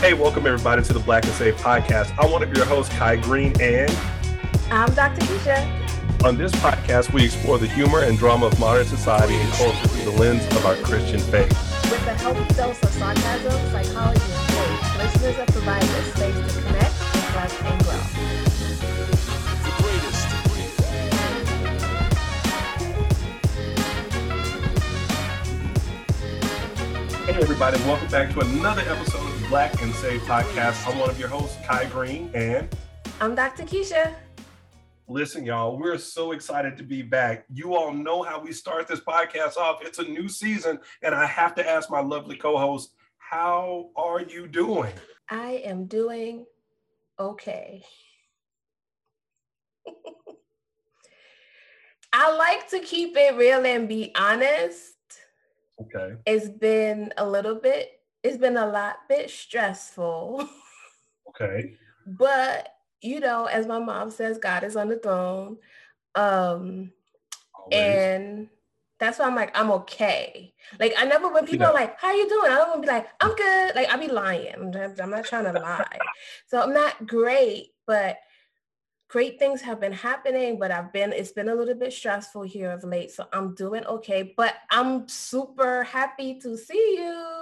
Hey, welcome everybody to the Black and Safe podcast. I'm one of your hosts, Kai Green, and I'm Dr. Keisha. On this podcast, we explore the humor and drama of modern society and culture through the lens of our Christian faith. With a healthy dose of sarcasm, psychology, and faith, listeners are provided a space to connect, reflect, and grow. Hey everybody, welcome back to another episode the Black and Safe podcast. I'm one of your hosts, Kai Green, and I'm Dr. Keisha. Listen, y'all, we're so excited to be back. You all know how we start this podcast off. It's a new season, and I have to ask my lovely co-host, how are you doing? I am doing okay. I like to keep it real and be honest. Okay. It's been a little bit, it's been a lot bit stressful. Okay. But you know, as my mom says, God is on the throne. Um, and that's why I'm like, I'm okay. Like I never when people yeah. are like, how you doing? I don't want to be like, I'm good. Like I'll be lying. I'm not trying to lie. so I'm not great, but great things have been happening, but I've been, it's been a little bit stressful here of late. So I'm doing okay, but I'm super happy to see you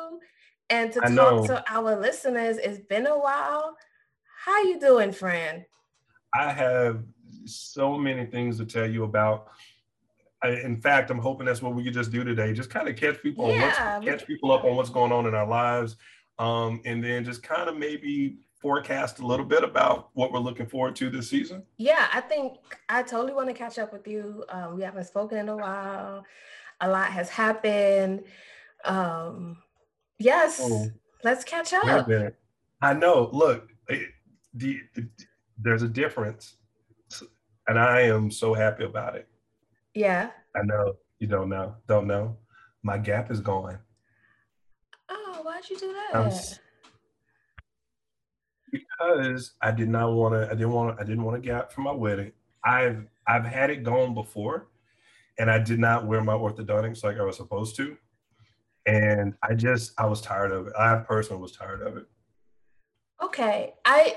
and to I talk know. to our listeners. It's been a while. How you doing, friend? I have so many things to tell you about. I, in fact, I'm hoping that's what we could just do today. Just kind of catch people yeah, on what's, catch people up on what's going on in our lives, um, and then just kind of maybe forecast a little bit about what we're looking forward to this season. Yeah, I think I totally want to catch up with you. Um, we haven't spoken in a while. A lot has happened. Um, yes, oh, let's catch up. I know. Look, the, the, there's a difference, and I am so happy about it. Yeah. I know you don't know. Don't know. My gap is gone. Oh, why'd you do that? I'm, because I did not want to. I didn't want. I didn't want a gap for my wedding. I've I've had it gone before, and I did not wear my orthodontics like I was supposed to, and I just I was tired of it. I personally was tired of it. Okay, I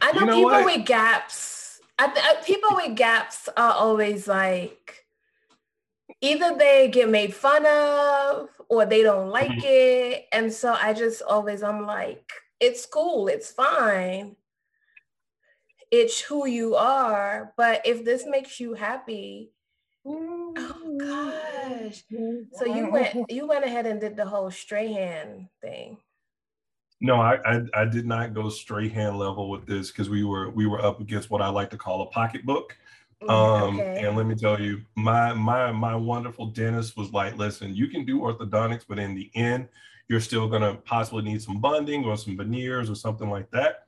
I know, you know people what? with gaps. I, I, people with gaps are always like either they get made fun of or they don't like mm-hmm. it, and so I just always I'm like, it's cool, it's fine. It's who you are, but if this makes you happy, oh gosh. So you went you went ahead and did the whole Strahan thing. No, I, I, I did not go Strahan level with this because we were we were up against what I like to call a pocketbook. Mm, um, okay. and let me tell you, my my my wonderful dentist was like, listen, you can do orthodontics, but in the end, you're still gonna possibly need some bonding or some veneers or something like that.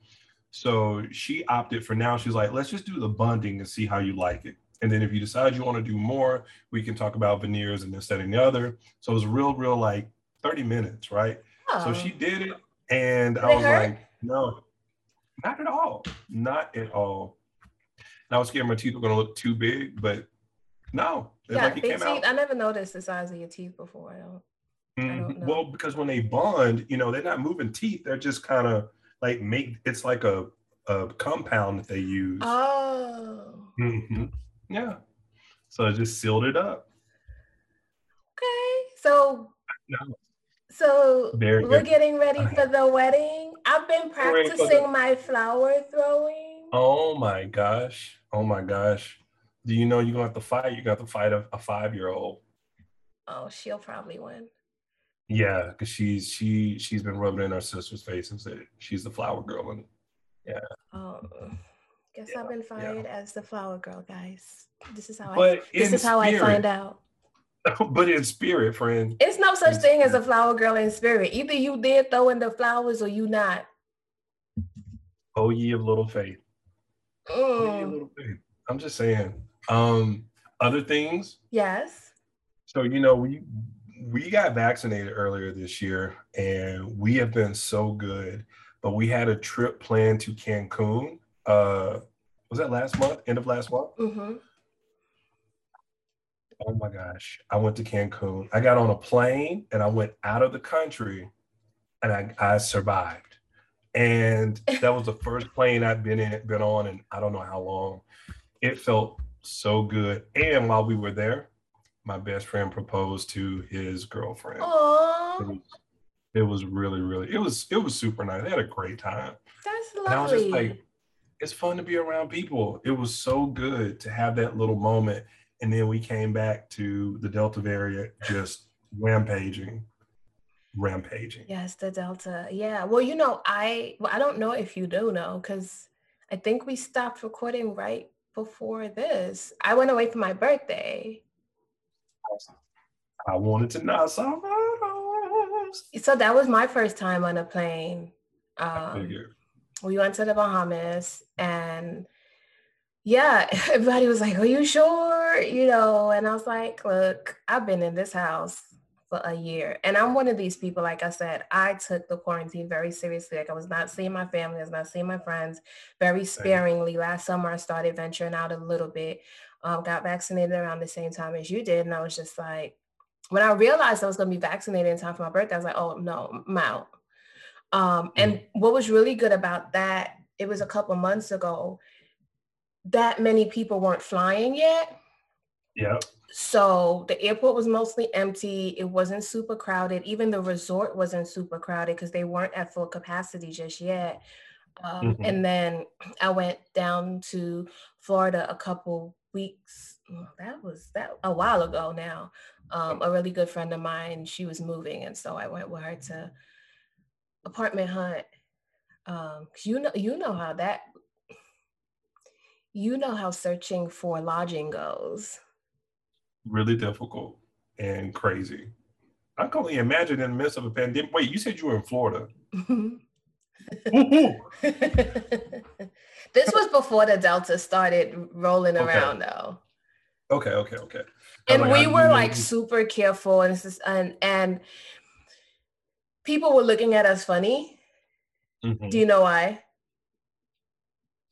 So she opted for now. She's like, let's just do the bonding and see how you like it. And then if you decide you want to do more, we can talk about veneers and this, that, and the other. So it was real, real like 30 minutes, right? Oh. So she did it. And I was like, no, not at all. Not at all. And I was scared my teeth were going to look too big, but no. Yeah, like big teeth. Out. I never noticed the size of your teeth before. I don't. I don't well, because when they bond, you know, they're not moving teeth. They're just kind of like make it's like a, a compound that they use. Oh. Mm-hmm. Yeah. So I just sealed it up. Okay. So no. So Very we're good. getting ready for the wedding. I've been practicing my flower throwing. Oh my gosh. Oh my gosh. Do you know you're gonna have to fight? You got to fight a, a five year old. Oh, she'll probably win. Yeah, because she's she she's been rubbing in her sister's face and said she's the flower girl and yeah. Oh, guess yeah, I've been fired yeah. as the flower girl, guys. This is how but I this is how spirit, I find out. but in spirit, friend. It's no such in thing spirit. as a flower girl in spirit. Either you did throw in the flowers or you not. Oh ye of little faith. Mm. little faith. I'm just saying. Um, other things. Yes. So you know we we got vaccinated earlier this year, and we have been so good. But we had a trip planned to Cancun. Uh, was that last month? End of last month. Mm-hmm Oh my gosh. I went to Cancun. I got on a plane and I went out of the country and I, I survived. And that was the first plane I'd been in, been on, and I don't know how long. It felt so good. And while we were there, my best friend proposed to his girlfriend. Aww. It was, it was really, really, it was, it was super nice. They had a great time. That's lovely. And I was just like, it's fun to be around people. It was so good to have that little moment. And then we came back to the Delta variant just rampaging rampaging. Yes, the Delta. Yeah. Well, you know, I well, I don't know if you do know because I think we stopped recording right before this. I went away for my birthday. I wanted to know some. So that was my first time on a plane. Um, we went to the Bahamas and yeah, everybody was like, Are you sure? You know, and I was like, Look, I've been in this house for a year. And I'm one of these people, like I said, I took the quarantine very seriously. Like I was not seeing my family, I was not seeing my friends very sparingly. Last summer, I started venturing out a little bit. Um, got vaccinated around the same time as you did. And I was just like, when I realized I was going to be vaccinated in time for my birthday, I was like, oh no, I'm out. Um, and mm. what was really good about that, it was a couple months ago, that many people weren't flying yet. Yeah. So the airport was mostly empty. It wasn't super crowded. Even the resort wasn't super crowded because they weren't at full capacity just yet. Um, mm-hmm. And then I went down to Florida a couple weeks. That was that a while ago now. Um, a really good friend of mine, she was moving, and so I went with her to apartment hunt. Um, you know, you know how that, you know how searching for lodging goes really difficult and crazy. I can only imagine in the midst of a pandemic. Wait, you said you were in Florida. this was before the Delta started rolling okay. around, though. Okay, okay, okay. And like, we were like super careful, and and and people were looking at us funny. Mm-hmm. Do you know why?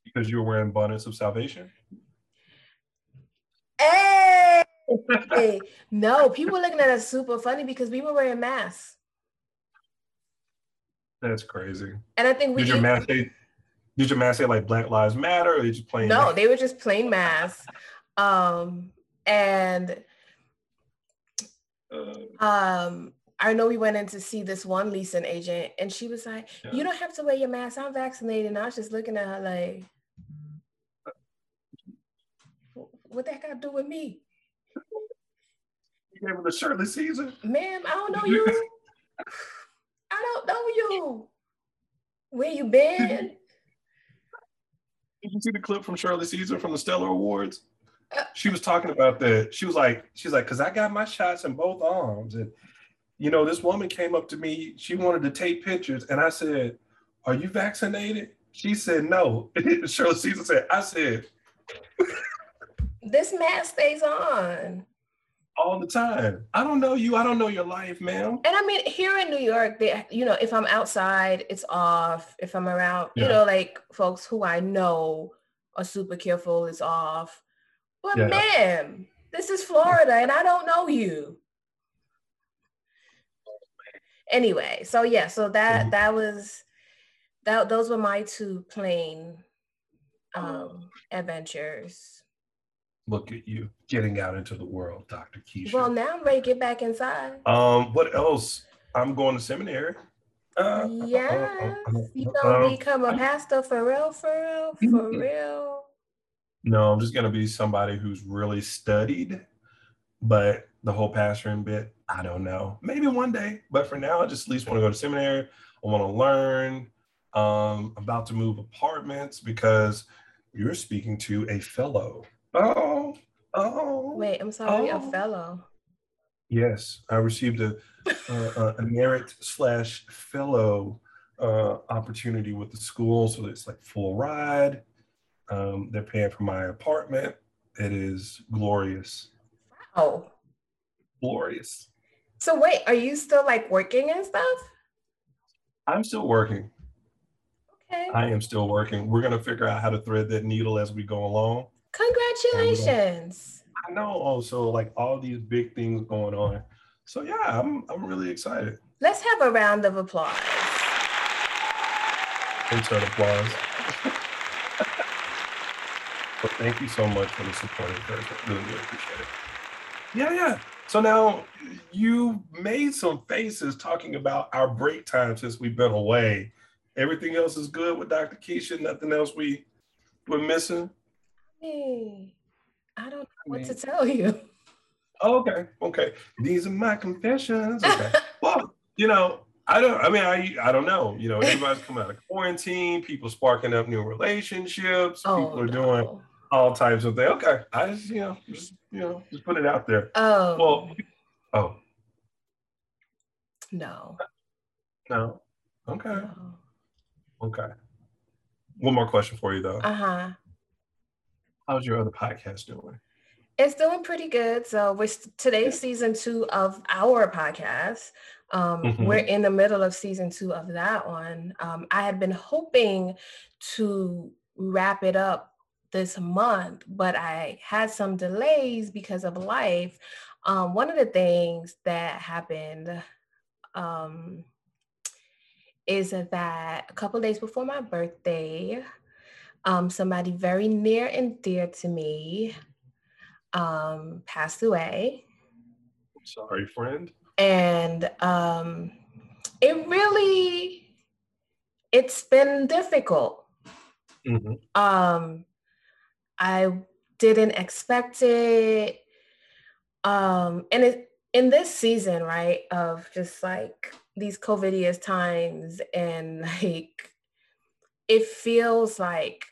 Because you were wearing bonnets of salvation. Hey, hey, no, people were looking at us super funny because we were wearing masks. That's crazy. And I think we did your mask say did your mask say like Black Lives Matter or did you plain No, they were just plain masks. Um and uh, um I know we went in to see this one leasing agent and she was like, yeah. You don't have to wear your mask. I'm vaccinated. And I was just looking at her like, what that got to do with me? You gave her the Shirley Caesar? Ma'am, I don't know you. I don't know you. Where you been? Did you see the clip from Shirley Caesar from the Stellar Awards? Uh, she was talking about that. She was like, she's like, because I got my shots in both arms. And, you know, this woman came up to me. She wanted to take pictures. And I said, Are you vaccinated? She said, No. Shirley Caesar said, I said, This mask stays on all the time. I don't know you. I don't know your life, ma'am. And I mean, here in New York, they, you know, if I'm outside, it's off. If I'm around, yeah. you know, like folks who I know are super careful, it's off. But yeah. ma'am, this is Florida and I don't know you. Anyway, so yeah, so that mm-hmm. that was that those were my two plane um adventures look at you getting out into the world, Dr. Keisha. Well, now I'm ready to get back inside. Um, what else? I'm going to seminary. Uh, yes, uh, uh, you gonna um, become a pastor for real, for real, for mm-hmm. real. No, I'm just gonna be somebody who's really studied, but the whole pastoring bit, I don't know. Maybe one day, but for now, I just at least want to go to seminary. I want to learn. Um, about to move apartments because you're speaking to a fellow Oh, oh. Wait, I'm sorry, oh. a fellow. Yes, I received a, a, a merit slash fellow uh, opportunity with the school. So it's like full ride. Um, they're paying for my apartment. It is glorious. Wow. Glorious. So wait, are you still like working and stuff? I'm still working. Okay. I am still working. We're gonna figure out how to thread that needle as we go along. Congratulations. I know also like all these big things going on. So yeah, I'm I'm really excited. Let's have a round of applause. Insert applause. but thank you so much for the support encouragement. Really, really appreciate it. Yeah, yeah. So now you made some faces talking about our break time since we've been away. Everything else is good with Dr. Keisha. Nothing else we we're missing. Hey, I don't know what to tell you. okay, okay. These are my confessions. Okay. well, you know, I don't. I mean, I I don't know. You know, everybody's coming out of quarantine. People sparking up new relationships. Oh, people are no. doing all types of things. Okay, I just you know just you know just put it out there. Oh. Well. Oh. No. No. Okay. No. Okay. One more question for you though. Uh huh. How's your other podcast doing? It's doing pretty good. So we're today's season two of our podcast. Um, mm-hmm. We're in the middle of season two of that one. Um, I had been hoping to wrap it up this month, but I had some delays because of life. Um, one of the things that happened um, is that a couple days before my birthday, um, somebody very near and dear to me um, passed away. Sorry, friend and um, it really it's been difficult mm-hmm. um, i didn't expect it um, and it, in this season right of just like these covidious times and like it feels like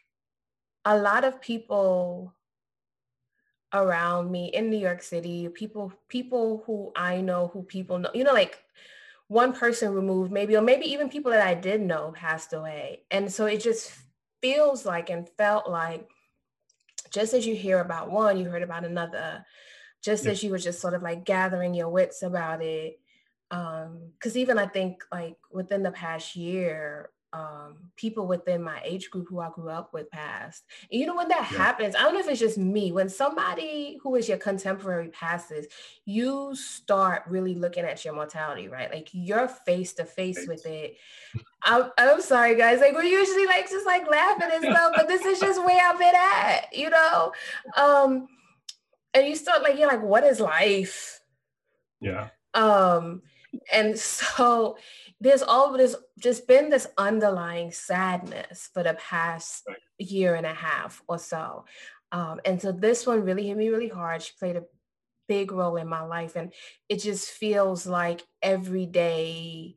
a lot of people around me in New York City, people people who I know, who people know, you know, like one person removed maybe, or maybe even people that I did know passed away. And so it just feels like and felt like just as you hear about one, you heard about another, just yeah. as you were just sort of like gathering your wits about it. Um, because even I think like within the past year, um, people within my age group who I grew up with passed. And you know when that yeah. happens, I don't know if it's just me. When somebody who is your contemporary passes, you start really looking at your mortality, right? Like you're face to face with it. I'm, I'm sorry, guys. Like we're usually like just like laughing and stuff, but this is just where I've been at, you know. Um, and you start like you're like, what is life? Yeah. Um, and so there's all there's just been this underlying sadness for the past year and a half or so. Um, and so this one really hit me really hard. She played a big role in my life. And it just feels like every day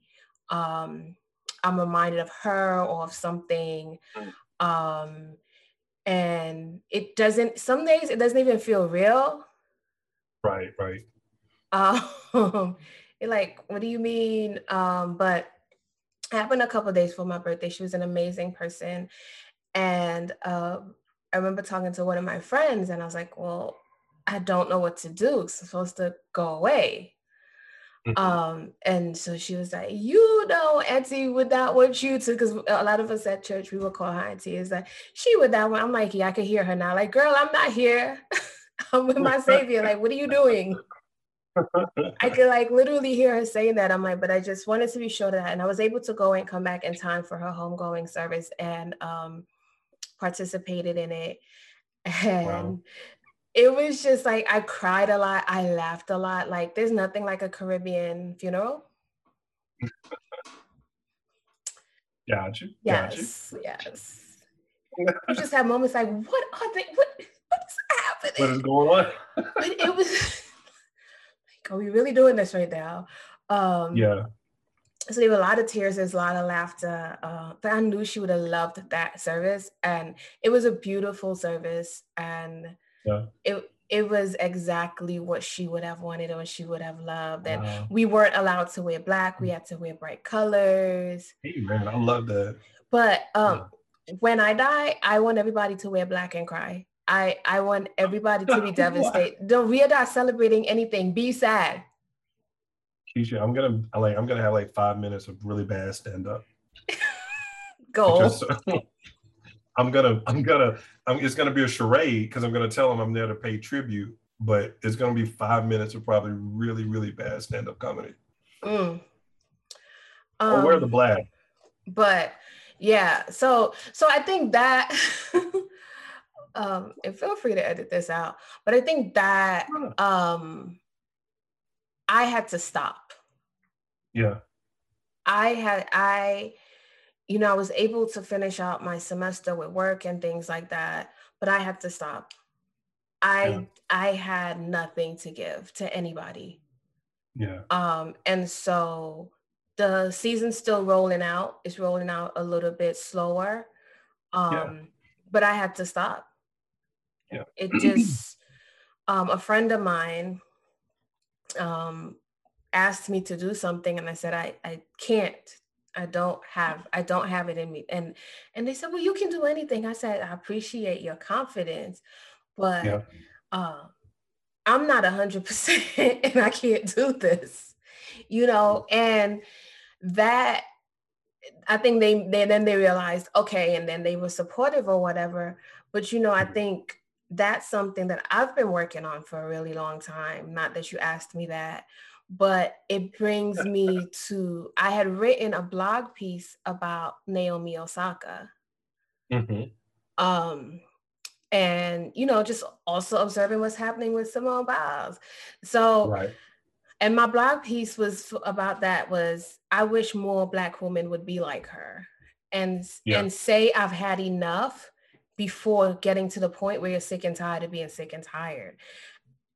um, I'm reminded of her or of something. Mm. Um, and it doesn't, some days it doesn't even feel real. Right, right. Um, like, what do you mean? Um, but it happened a couple days before my birthday. She was an amazing person. And uh, I remember talking to one of my friends and I was like, well, I don't know what to do. I'm supposed to go away. Mm-hmm. Um, and so she was like, you know, Auntie would not want you to, because a lot of us at church, we would call her Auntie, is that she would not want, I'm like, yeah, I can hear her now. Like, girl, I'm not here. I'm with my savior. Like, what are you doing? I could like literally hear her saying that. I'm like, but I just wanted to be sure that, and I was able to go and come back in time for her homegoing service and um, participated in it. And wow. it was just like I cried a lot, I laughed a lot. Like, there's nothing like a Caribbean funeral. Gotcha. Yes, gotcha. yes. you just have moments like, what are they? What what is happening? What is going on? but it was are we really doing this right now? Um, yeah. So there were a lot of tears, there's a lot of laughter. Uh, but I knew she would have loved that service, and it was a beautiful service, and yeah. it it was exactly what she would have wanted or she would have loved. And wow. we weren't allowed to wear black; we had to wear bright colors. Hey man, I love that. But um, yeah. when I die, I want everybody to wear black and cry. I I want everybody to be devastated. Don't we are not celebrating anything. Be sad. Keisha, I'm gonna like I'm gonna have like five minutes of really bad stand up. Go. I'm gonna I'm gonna I'm, it's gonna be a charade because I'm gonna tell them I'm there to pay tribute, but it's gonna be five minutes of probably really really bad stand up comedy. Mm. Um, or wear the black. But Yeah. So so I think that um and feel free to edit this out, but I think that um I had to stop. Yeah. I had I you know, I was able to finish out my semester with work and things like that, but I had to stop. I yeah. I had nothing to give to anybody. Yeah. Um and so the season's still rolling out. It's rolling out a little bit slower. Um, yeah. but I had to stop. Yeah. It just um, a friend of mine um, asked me to do something and I said, I, I can't. I don't have I don't have it in me. And and they said, Well, you can do anything. I said, I appreciate your confidence, but yeah. uh, I'm not a hundred percent and I can't do this. You know, and that I think they, they then they realized, okay, and then they were supportive or whatever. But you know, I mm-hmm. think that's something that I've been working on for a really long time. Not that you asked me that, but it brings me to I had written a blog piece about Naomi Osaka. Mm-hmm. Um, and you know, just also observing what's happening with Simone Biles. So right and my blog piece was about that was i wish more black women would be like her and yeah. and say i've had enough before getting to the point where you're sick and tired of being sick and tired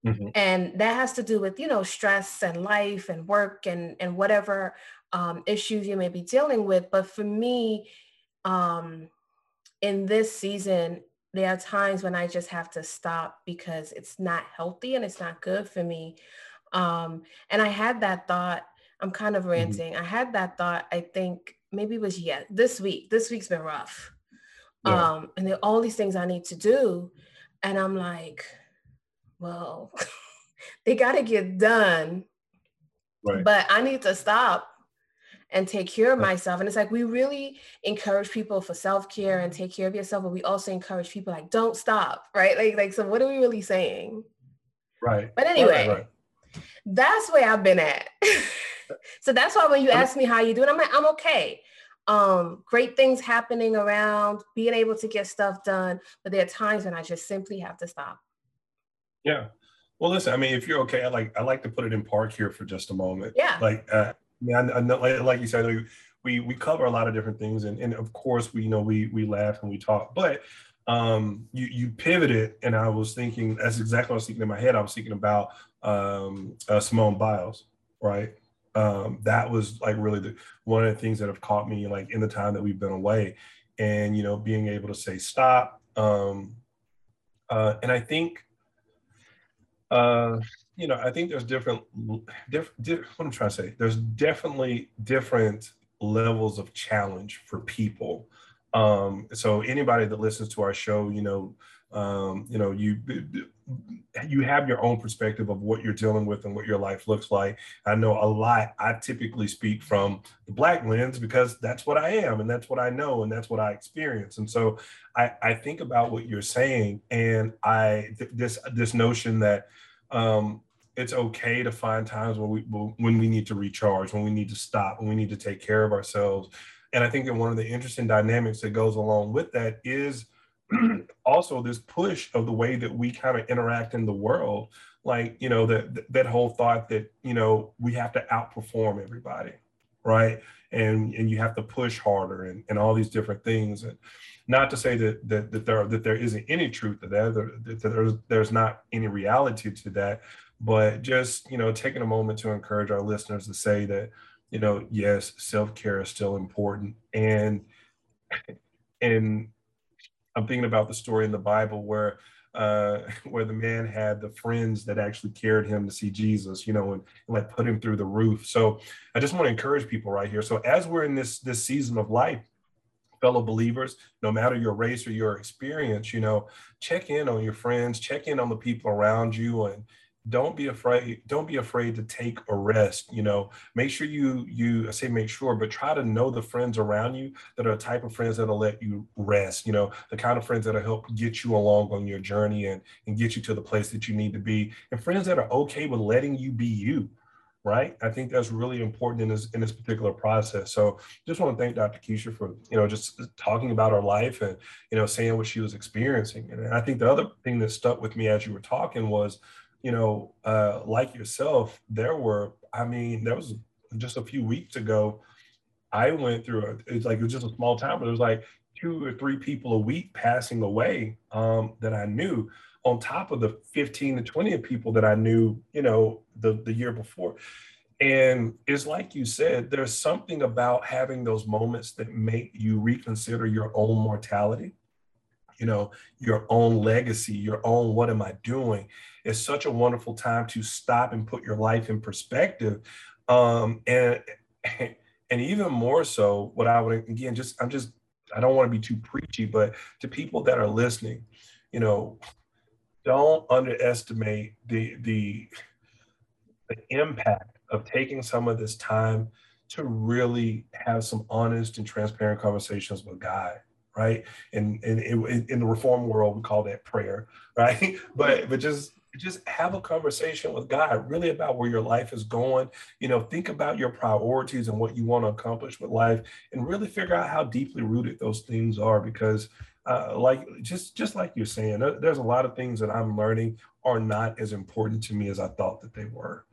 mm-hmm. and that has to do with you know stress and life and work and and whatever um, issues you may be dealing with but for me um, in this season there are times when i just have to stop because it's not healthy and it's not good for me um, and I had that thought, I'm kind of mm-hmm. ranting. Mm-hmm. I had that thought, I think maybe it was yeah, this week. This week's been rough. Yeah. Um, and there are all these things I need to do. And I'm like, well, they gotta get done. Right. But I need to stop and take care of myself. And it's like we really encourage people for self-care and take care of yourself, but we also encourage people like don't stop, right? Like, like so what are we really saying? Right. But anyway, right, right, that's where I've been at. so that's why when you ask me how you doing, I'm like, I'm okay. Um, great things happening around, being able to get stuff done, but there are times when I just simply have to stop. Yeah. Well, listen, I mean, if you're okay, I like I like to put it in park here for just a moment. Yeah. Like, uh, I mean, I, I know, like, like you said, we we cover a lot of different things, and, and of course, we you know we we laugh and we talk, but um, you you pivoted, and I was thinking that's exactly what I was thinking in my head. I was thinking about um, uh, Simone Biles, right? Um, that was like really the one of the things that have caught me like in the time that we've been away, and you know being able to say stop. Um, uh, and I think, uh, you know, I think there's different, diff, diff, what I'm trying to say. There's definitely different levels of challenge for people. Um, so anybody that listens to our show, you know, um, you know, you you have your own perspective of what you're dealing with and what your life looks like. I know a lot. I typically speak from the black lens because that's what I am and that's what I know and that's what I experience. And so I, I think about what you're saying and I this this notion that um, it's okay to find times when we when we need to recharge, when we need to stop, when we need to take care of ourselves. And I think that one of the interesting dynamics that goes along with that is also this push of the way that we kind of interact in the world like you know that that whole thought that you know we have to outperform everybody right? And and you have to push harder and, and all these different things. And not to say that that, that there that there isn't any truth to that, that there's there's not any reality to that. But just you know taking a moment to encourage our listeners to say that you know yes self-care is still important. And and I'm thinking about the story in the Bible where uh, where the man had the friends that actually carried him to see Jesus, you know, and, and, like put him through the roof. So I just want to encourage people right here. So as we're in this this season of life, fellow believers, no matter your race or your experience, you know, check in on your friends, check in on the people around you, and don't be afraid don't be afraid to take a rest you know make sure you you I say make sure but try to know the friends around you that are the type of friends that'll let you rest you know the kind of friends that'll help get you along on your journey and and get you to the place that you need to be and friends that are okay with letting you be you right? I think that's really important in this in this particular process. So just want to thank Dr. Keisha for you know just uh, talking about her life and you know saying what she was experiencing. And I think the other thing that stuck with me as you were talking was, you know, uh, like yourself, there were I mean there was just a few weeks ago, I went through a, it's like it was just a small town, but it was like two or three people a week passing away um, that I knew on top of the 15 to 20 people that I knew, you know, the, the year before. And it's like you said, there's something about having those moments that make you reconsider your own mortality, you know, your own legacy, your own what am I doing? It's such a wonderful time to stop and put your life in perspective. Um, and and even more so, what I would again just I'm just I don't want to be too preachy, but to people that are listening, you know, don't underestimate the the the impact of taking some of this time to really have some honest and transparent conversations with God, right? And in, in, in the reform world, we call that prayer, right? But but just just have a conversation with God really about where your life is going. You know, think about your priorities and what you want to accomplish with life, and really figure out how deeply rooted those things are. Because, uh, like just just like you're saying, there's a lot of things that I'm learning are not as important to me as I thought that they were.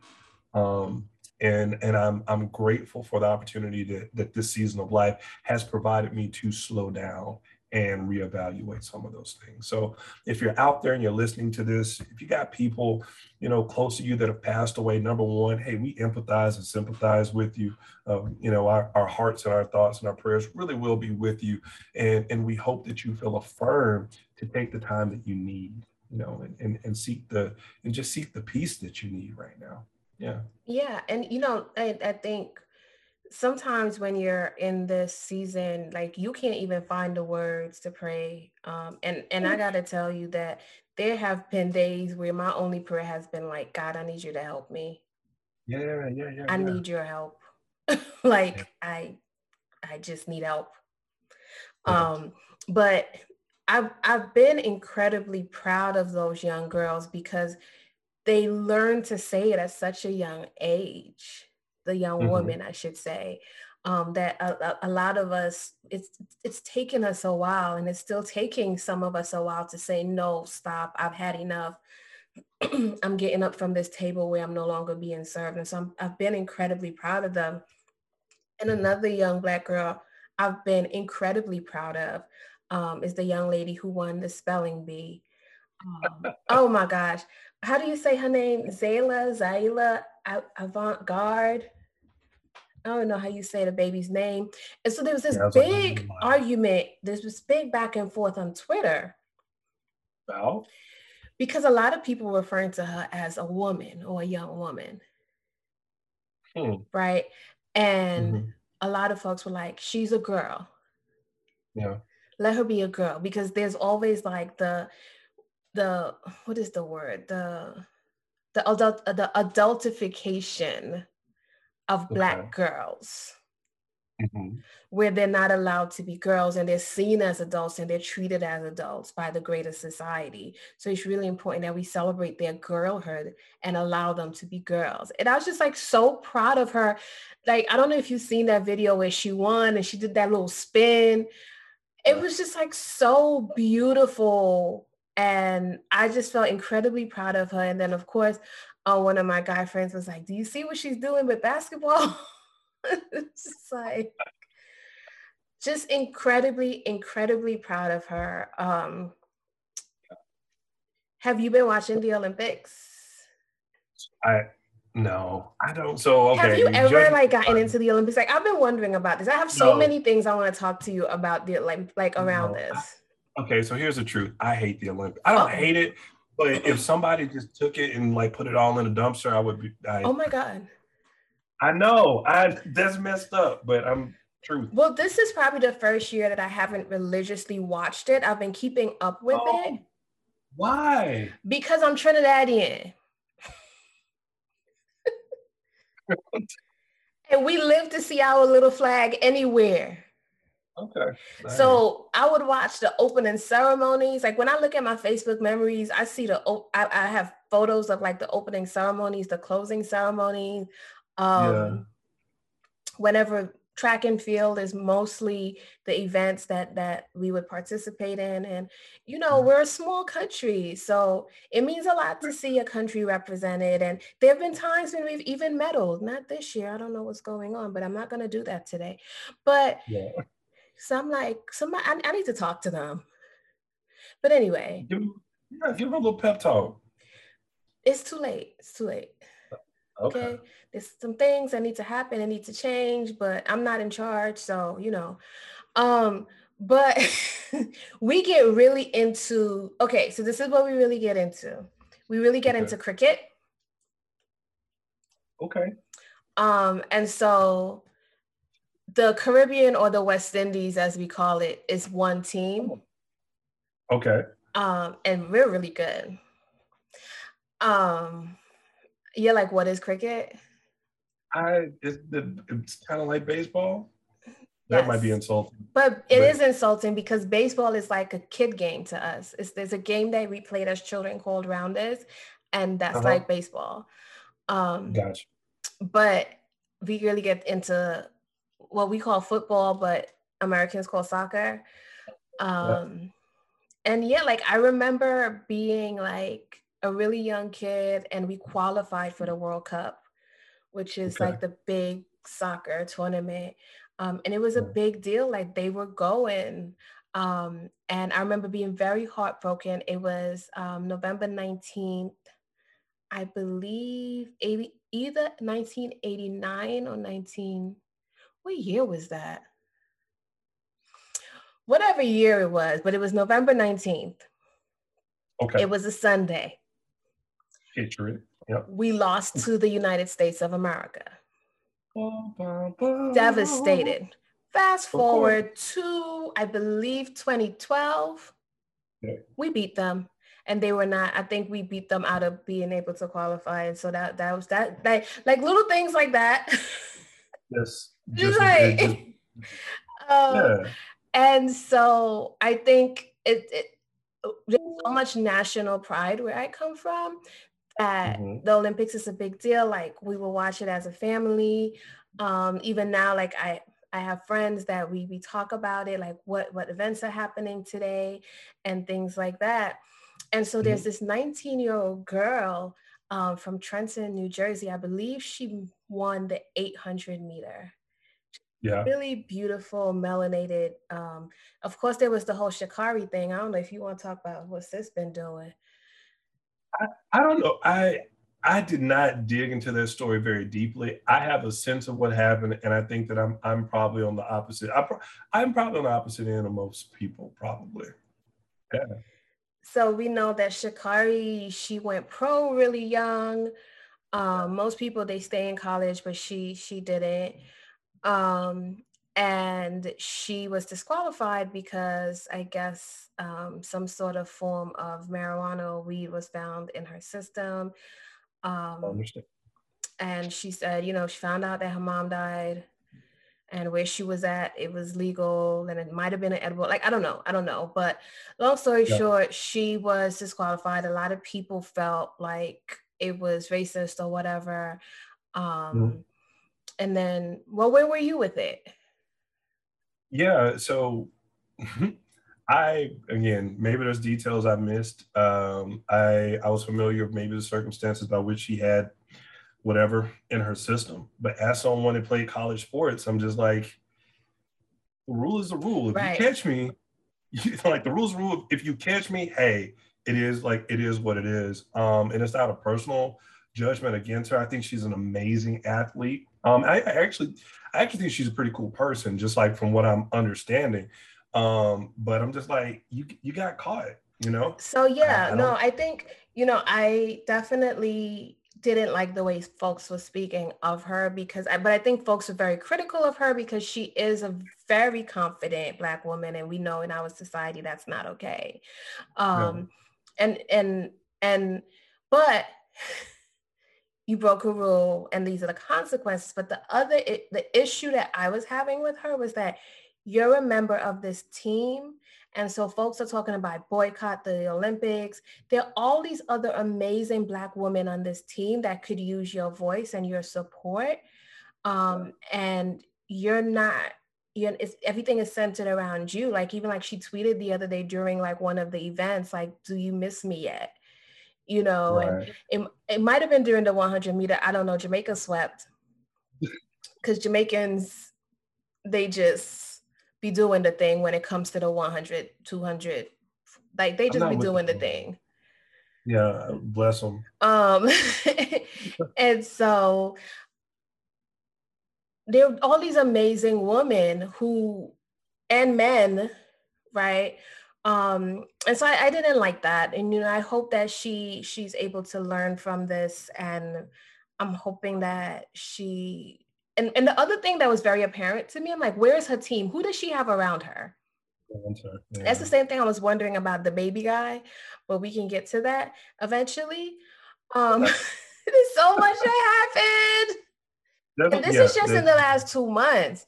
Um, and and I'm I'm grateful for the opportunity that that this season of life has provided me to slow down and reevaluate some of those things. So if you're out there and you're listening to this, if you got people, you know, close to you that have passed away, number one, hey, we empathize and sympathize with you. Um, you know, our, our hearts and our thoughts and our prayers really will be with you. And, and we hope that you feel affirmed to take the time that you need, you know, and, and, and seek the, and just seek the peace that you need right now. Yeah. Yeah. And, you know, I, I think sometimes when you're in this season like you can't even find the words to pray um and and i mm. gotta tell you that there have been days where my only prayer has been like god i need you to help me yeah yeah yeah i yeah. need your help like yeah. i i just need help yeah. um but I've, I've been incredibly proud of those young girls because they learn to say it at such a young age the young mm-hmm. woman, I should say. Um, that a, a, lot of us, it's it's taken us a while, and it's still taking some of us a while to say no, stop. I've had enough. I'm getting up from this table where I'm no longer being served, and so I'm, I've been incredibly proud of them. And mm-hmm. another young black girl I've been incredibly proud of um, is the young lady who won the spelling bee. Um, oh my gosh, how do you say her name? Zaila, Zaila Avant-garde. I don't know how you say the baby's name. And so there was this yeah, big like, argument, there's this big back and forth on Twitter. Well, because a lot of people were referring to her as a woman or a young woman. Hmm. Right. And mm-hmm. a lot of folks were like, she's a girl. Yeah. Let her be a girl because there's always like the the what is the word? The the adult the adultification of black okay. girls. Mm-hmm. where they're not allowed to be girls and they're seen as adults and they're treated as adults by the greater society. So it's really important that we celebrate their girlhood and allow them to be girls. And i was just like so proud of her. Like i don't know if you've seen that video where she won and she did that little spin. It was just like so beautiful and I just felt incredibly proud of her. And then, of course, uh, one of my guy friends was like, "Do you see what she's doing with basketball?" it's just like, just incredibly, incredibly proud of her. Um, have you been watching the Olympics? I no, I don't. So okay. Have you ever just, like gotten into the Olympics? Like I've been wondering about this. I have so no. many things I want to talk to you about the like like around no, this. Okay, so here's the truth. I hate the Olympics. I don't oh. hate it, but if somebody just took it and like put it all in a dumpster, I would be. I, oh my god. I know. I that's messed up, but I'm true. Well, this is probably the first year that I haven't religiously watched it. I've been keeping up with oh, it. Why? Because I'm Trinidadian. and we live to see our little flag anywhere. Okay. Nice. So I would watch the opening ceremonies. Like when I look at my Facebook memories, I see the I, I have photos of like the opening ceremonies, the closing ceremonies. Um, yeah. Whenever track and field is mostly the events that that we would participate in and you know mm-hmm. we're a small country so it means a lot to see a country represented and there have been times when we've even medaled not this year i don't know what's going on but i'm not going to do that today but yeah. So i'm like somebody I, I, need to talk to them but anyway give, yeah, give them a little pep talk it's too late it's too late okay. okay there's some things that need to happen and need to change, but I'm not in charge. So, you know, um, but we get really into, okay, so this is what we really get into. We really get okay. into cricket. Okay. Um, and so the Caribbean or the West Indies, as we call it, is one team. Okay. Um, and we're really good. Um, yeah, like what is cricket? I it's, it's kind of like baseball. That might be insulting. But it but, is insulting because baseball is like a kid game to us. It's, there's a game that we played as children called rounders, and that's uh-huh. like baseball. Um, gotcha. But we really get into what we call football, but Americans call soccer. Um, yeah. And yeah, like I remember being like a really young kid, and we qualified for the World Cup which is okay. like the big soccer tournament. Um, and it was a big deal. Like they were going. Um, and I remember being very heartbroken. It was um, November 19th, I believe, 80, either 1989 or 19, what year was that? Whatever year it was, but it was November 19th. Okay. It was a Sunday. It. Yep. We lost to the United States of America. Devastated. Fast forward to, I believe, 2012. Yeah. We beat them. And they were not, I think we beat them out of being able to qualify. And so that that was that like like little things like that. Yes. just, like just, um, yeah. and so I think it, it there's so much national pride where I come from that mm-hmm. the Olympics is a big deal. Like we will watch it as a family. Um, even now, like I I have friends that we we talk about it, like what what events are happening today and things like that. And so mm-hmm. there's this 19 year old girl um, from Trenton, New Jersey. I believe she won the 800 meter. Yeah. Really beautiful, melanated. Um, of course, there was the whole Sha'Carri thing. I don't know if you want to talk about what sis been doing. I, I don't know. I I did not dig into that story very deeply. I have a sense of what happened, and I think that I'm I'm probably on the opposite. I I'm probably on the opposite end of most people, probably. Yeah. So we know that Sha'Carri, she went pro really young. Um, most people they stay in college, but she she didn't. Um, and she was disqualified because I guess um, some sort of form of marijuana or weed was found in her system. Um, and she said, you know, she found out that her mom died and where she was at, it was legal and it might have been an edible. Like, I don't know. I don't know. But long story yeah. short, she was disqualified. A lot of people felt like it was racist or whatever. Um, mm-hmm. And then, well, where were you with it? Yeah. So I again, maybe there's details I missed. Um, I I was familiar with maybe the circumstances by which she had whatever in her system, but as someone that played college sports, I'm just like, the rule is the rule. If right. you catch me, you, like the rules rule. If you catch me, hey, it is like it is what it is. Um, and it's not a personal judgment against her. I think she's an amazing athlete. Um, I, I actually I actually think she's a pretty cool person, just like from what I'm understanding. Um, but I'm just like, you you got caught, you know? So yeah, I, I no, I think, you know, I definitely didn't like the way folks were speaking of her because I, but I think folks are very critical of her because she is a very confident black woman and we know in our society that's not okay. Um and and and but you broke a rule and these are the consequences. But the other, the issue that I was having with her was that you're a member of this team And so folks are talking about boycott the Olympics. There are all these other amazing Black women on this team that could use your voice and your support. Um, and you're not, you know, it's, everything is centered around you. Like even like she tweeted the other day during like one of the events, like, do you miss me yet? You know, right. and it, it might have been during the 100 meter. I don't know. Jamaica swept because Jamaicans, they just be doing the thing when it comes to the 100, 200. Like they just be doing the thing. Yeah, bless them. Um, and so there are all these amazing women who and men, right? Um, and so I, I didn't like that. And you know, I hope that she she's able to learn from this and I'm hoping that she and, and the other thing that was very apparent to me, I'm like, where's her team? Who does she have around her? Yeah. That's the same thing I was wondering about the baby guy, but we can get to that eventually. Um, there's so much that happened. And this yeah, is just in the last two months.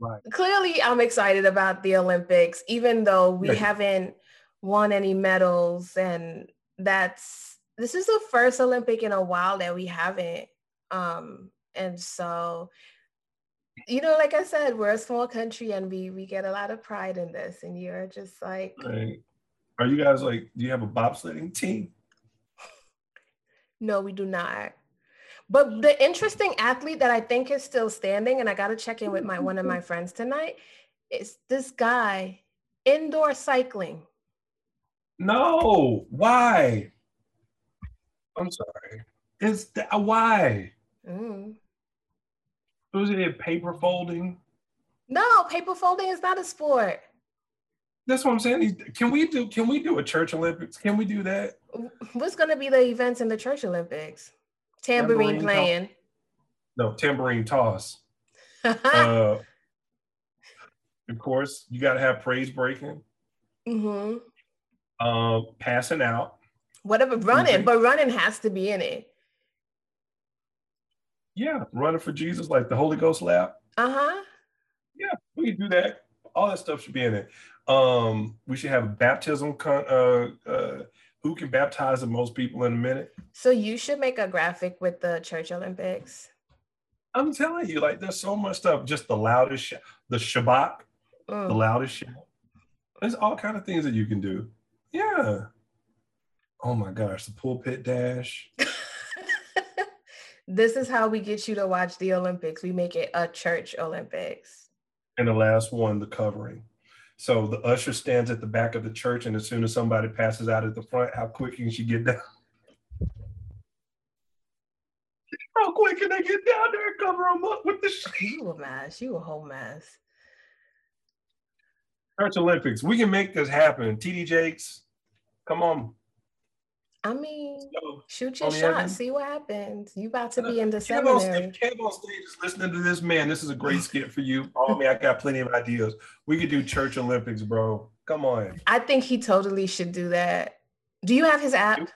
Right. Clearly, I'm excited about the Olympics, even though we yeah. haven't won any medals. And that's this is the first Olympic in a while that we haven't. Um, and so, you know, like I said, we're a small country and we we get a lot of pride in this. And you're just like right. Are you guys like, do you have a bobsledding team? No, we do not. But the interesting athlete that I think is still standing, and I got to check in with my one of my friends tonight, is this guy indoor cycling. No, why? I'm sorry. Is that why? Mm. Was it paper folding? No, paper folding is not a sport. That's what I'm saying. Can we do? Can we do a church Olympics? Can we do that? What's going to be the events in the church Olympics? Tambourine, tambourine playing. Toss. No, tambourine toss. uh, of course, you got to have praise breaking. Mm-hmm. Uh, passing out. Whatever, running, mm-hmm. but running has to be in it. Yeah, running for Jesus, like the Holy Ghost lap. Uh huh. Yeah, we can do that. All that stuff should be in it. Um, we should have a baptism con- uh, uh, who can baptize the most people in a minute. So you should make a graphic with the Church Olympics. I'm telling you, like there's so much stuff. Just the loudest, sh- the Shabbat, mm. the loudest shout. There's all kind of things that you can do. Yeah. Oh my gosh, the pulpit dash. this is how we get you to watch the Olympics. We make it a church Olympics. And the last one, the covering. So the usher stands at the back of the church, and as soon as somebody passes out at the front, how quick can she get down? how quick can they get down there and cover them up with the sheet? You a mess. You a whole mess. Church Olympics. We can make this happen. TD Jakes, come on. I mean, so, shoot your shot, see what happens. You about to be in the Kev seminary. On, Kev on stage is listening to this man. This is a great skit for you. Oh me, I got plenty of ideas. We could do church Olympics, bro. Come on. I think he totally should do that. Do you have his app?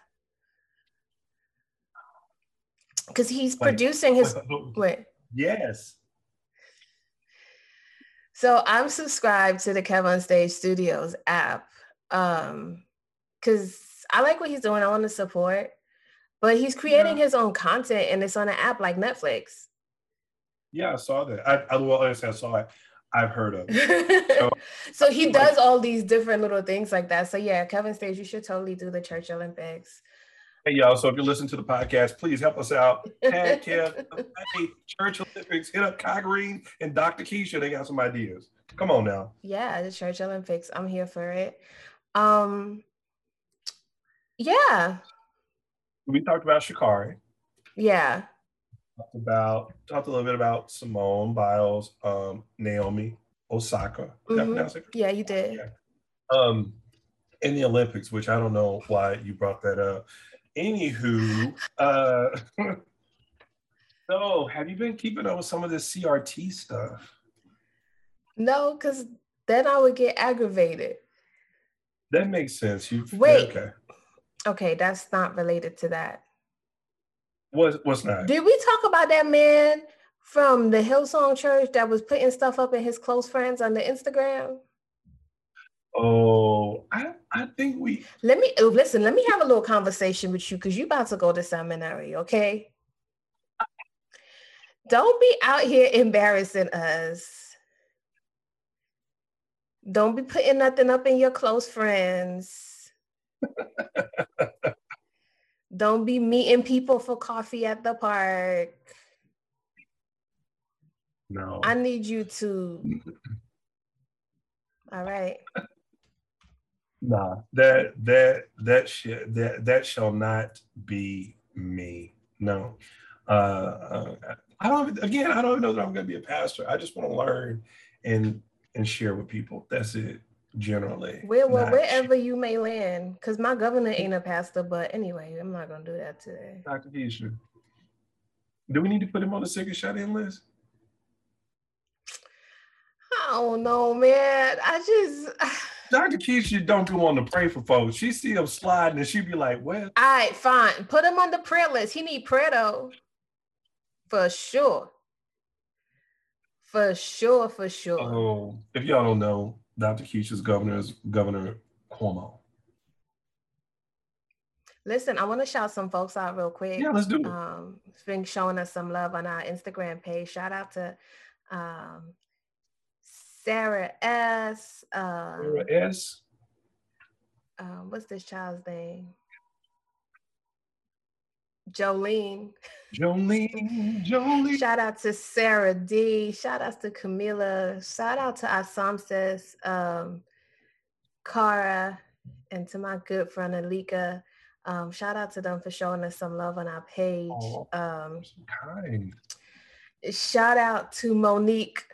Because he's like, producing his wait. Yes. So I'm subscribed to the Kev on Stage Studios app. Um, because I like what he's doing. I want to support, but he's creating yeah. his own content and it's on an app like Netflix. Yeah, I saw that. I, I well, I saw it. I've heard of. So, so he does all these different little things like that. So yeah, Kev on Stage, you should totally do the Church Olympics. Hey y'all, so if you listen to the podcast, please help us out. Tag Kev, Church Olympics, hit up Kai Green and Dr. Keisha. They got some ideas. Come on now. Yeah, the Church Olympics. I'm here for it. Um, yeah. We talked about Sha'Carri. Yeah. Talked about talked a little bit about Simone Biles, um, Naomi Osaka. Mm-hmm. Yeah, you did. Yeah. Um, in the Olympics, which I don't know why you brought that up. Anywho, uh, so have you been keeping up with some of this CRT stuff? No, because then I would get aggravated. That makes sense. You wait. Okay. Okay, that's not related to that. What's what's not? Did we talk about that man from the Hillsong Church that was putting stuff up in his close friends on the Instagram? Oh, I, I think we. Let me oh, listen. Let me have a little conversation with you because you about to go to seminary, okay? Don't be out here embarrassing us. Don't be putting nothing up in your close friends. Don't be meeting people for coffee at the park. No. I need you to. All right. Nah, that that that shit that that shall not be me. No. Uh, uh I don't again, I don't know that I'm gonna be a pastor. I just want to learn and and share with people. That's it generally. Where, well, wherever you may land, because my governor ain't a pastor, but anyway, I'm not gonna do that today. Dr. Keisha, do we need to put him on the sick and shut in list? I don't know, man. I just Dr. Keisha don't go on to pray for folks. She see him sliding and she be like, well. All right, fine. Put him on the prayer list. He need prayer though. For sure. For sure, for sure. Oh, if y'all don't know, Dr. Keisha's governor is Governor Cuomo. Listen, I want to shout some folks out real quick. Yeah, let's do it. Um, been showing us some love on our Instagram page. Shout out to um, Sarah S. Um, Sarah S. Um, what's this child's name? Jolene. Jolene, Jolene. Shout out to Sarah D. Shout out to Camila. Shout out to Asamses, um, Cara, and to my good friend Alika. Um, shout out to them for showing us some love on our page. Oh, um, kind. Shout out to Monique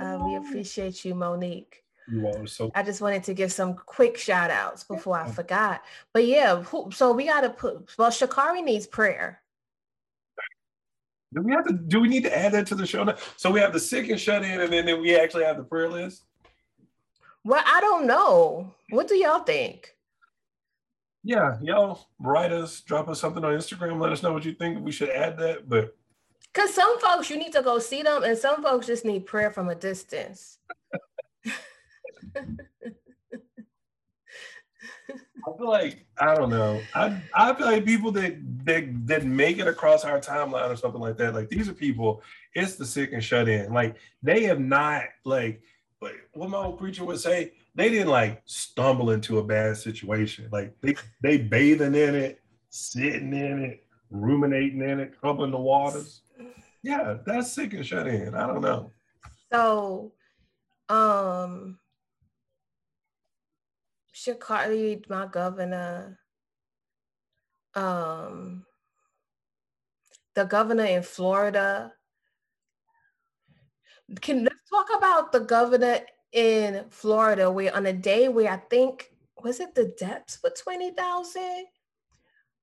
uh, we appreciate you, Monique. You are so. I just wanted to give some quick shout outs before I forgot. But yeah, who, so we got to put, well, Sha'Carri needs prayer. Do we have to, do we need to add that to the show? Now? So we have the sick and shut in, and then, then we actually have the prayer list? Well, I don't know. What do y'all think? Yeah, y'all write us, drop us something on Instagram, let us know what you think. We should add that, but because some folks you need to go see them, and some folks just need prayer from a distance. I feel like I don't know. I I feel like people that that that make it across our timeline or something like that. Like these are people. It's the sick and shut in. Like they have not like what my old preacher would say. They didn't like stumble into a bad situation. Like they they bathing in it, sitting in it, ruminating in it, troubling the waters. Yeah, that's sick and shut in. I don't know. So, um, Sha'Carri, my governor, um, the governor in Florida. Can let's talk about the governor in Florida where on a day where I think was it the depths for 20,000?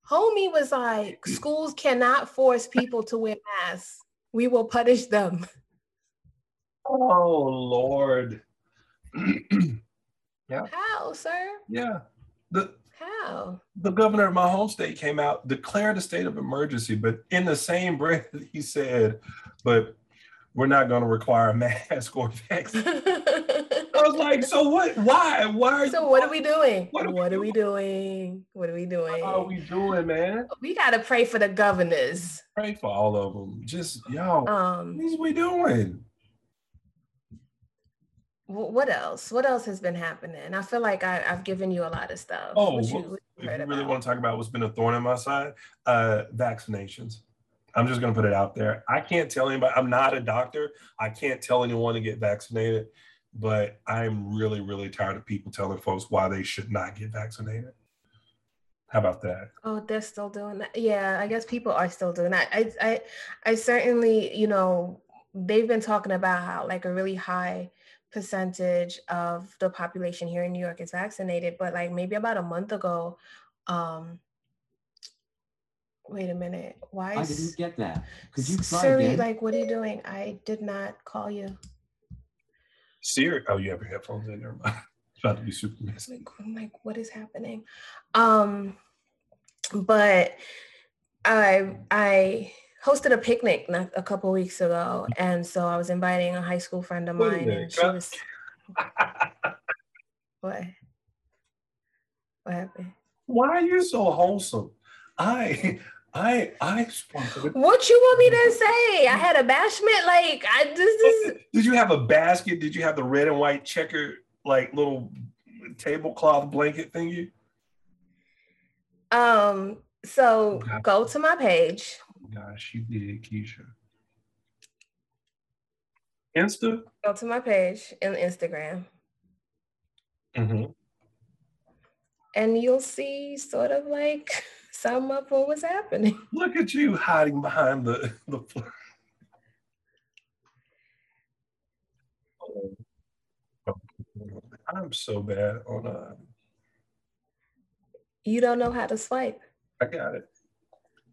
Homie was like, schools cannot force people to wear masks we will punish them. Oh Lord. yeah. How, sir? Yeah. The how? The governor of my home state came out, declared a state of emergency, but in the same breath he said, but we're not going to require a mask or vaccine. I was like, so what? Why? Why are So you, what are we doing? What are, what we, are doing? we doing? What are we doing? What are we doing, man? We gotta pray for the governors. Pray for all of them. Just yo, um, what are we doing? What else? What else has been happening? I feel like I, have given you a lot of stuff. Oh, what you, what you if you really want to talk about what's been a thorn in my side, uh, vaccinations. I'm just going to put it out there. I can't tell anybody, I'm not a doctor. I can't tell anyone to get vaccinated, but I'm really, really tired of people telling folks why they should not get vaccinated. How about that? Oh, they're still doing that. Yeah, I guess people are still doing that. I, I, I certainly, you know, they've been talking about how like a really high percentage of the population here in New York is vaccinated, but like maybe about a month ago, um, Wait a minute. Why? I didn't get that. Could you try Siri, again? like, what are you doing? I did not call you. Siri. Oh, you have your headphones in. Never mind. It's about to be super messy. Like, I'm like, what is happening? Um, but I I hosted a picnic a couple weeks ago, and so I was inviting a high school friend of mine, and she was. What? What happened? Why are you so wholesome? I I I What you want me to say? I had a bashment. Like I this is. Did you have a basket? Did you have the red and white checker like little tablecloth blanket thingy? Um. So oh, go to my page. Oh, gosh, you did, Keisha. Insta. Go to my page in Instagram. Mm-hmm. And you'll see sort of like some of what was happening. Look at you hiding behind the the. I'm so bad on uh. You don't know how to swipe. I got it.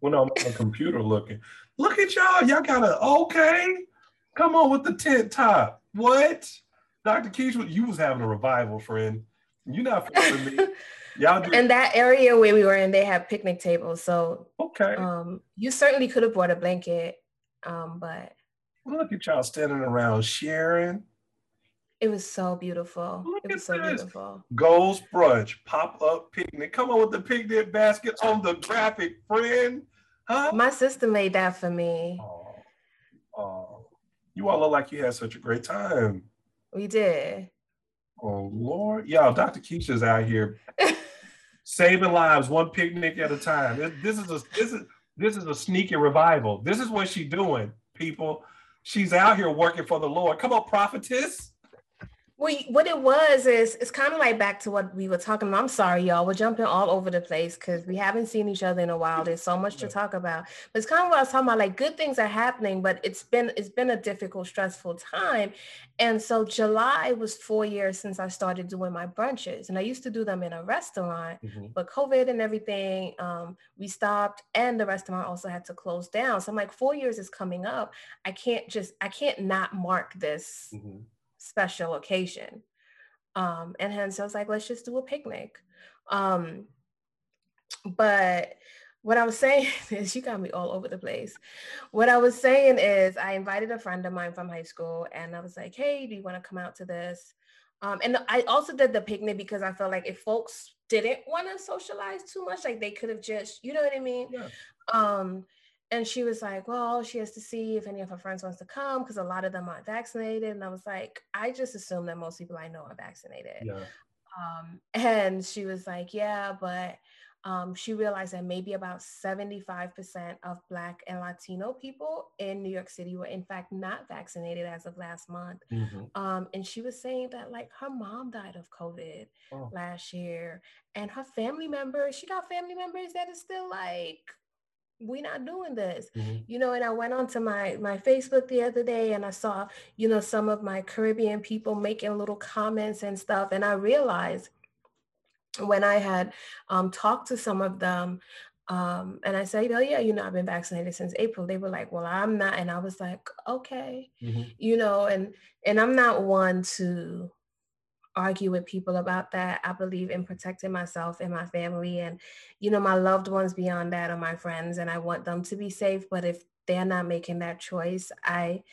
When I'm on the computer looking, look at y'all. Y'all got a okay. Come on with the tent top. What? Dr. Keisha, you was having a revival, friend. You're not me. Y'all do- in that area where we were in, they have picnic tables. So okay. Um, you certainly could have brought a blanket. Um, but look at y'all standing around sharing. It was so beautiful. Look it was so this. beautiful. Goals brunch, pop up picnic. Come on with the picnic basket on the graphic, friend. Huh? My sister made that for me. Oh, oh. You all look like you had such a great time. We did. Oh Lord, y'all, Dr. Keisha's out here saving lives one picnic at a time. This is a this is this is a sneaky revival. This is what she's doing, people. She's out here working for the Lord. Come on, prophetess. Well, what it was is it's kind of like back to what we were talking about. I'm sorry, y'all. We're jumping all over the place because we haven't seen each other in a while. There's so much to talk about. But it's kind of what I was talking about. Like good things are happening, but it's been it's been a difficult, stressful time. And so July was four years since I started doing my brunches, and I used to do them in a restaurant. Mm-hmm. But COVID and everything, um, we stopped, and the restaurant also had to close down. So I'm like, four years is coming up. I can't just I can't not mark this. Mm-hmm special occasion. Um, and hence I was like, let's just do a picnic. Um, but what I was saying is, you got me all over the place. What I was saying is, I invited a friend of mine from high school, and I was like, "Hey, do you want to come out to this?" Um, and I also did the picnic because I felt like if folks didn't want to socialize too much, like they could have just, you know what I mean? Yeah. Um, and she was like, well, she has to see if any of her friends wants to come because a lot of them aren't vaccinated. And I was like, I just assume that most people I know are vaccinated. Yeah. Um, and she was like, yeah, but um, she realized that maybe about 75% of Black and Latino people in New York City were, in fact, not vaccinated as of last month. Mm-hmm. Um, and she was saying that, like, her mom died of COVID oh. last year, and her family members, she got family members that is still like, we're not doing this. Mm-hmm. you know and i went onto my my facebook the other day and i saw you know some of my caribbean people making little comments and stuff. And i realized when i had um, talked to some of them um, and i said oh yeah you know i've been vaccinated since april. They were like well i'm not. And i was like okay. Mm-hmm. you know and and i'm not one to argue with people about that. I believe in protecting myself and my family and, you know, my loved ones beyond that are my friends and I want them to be safe. But if they're not making that choice, I,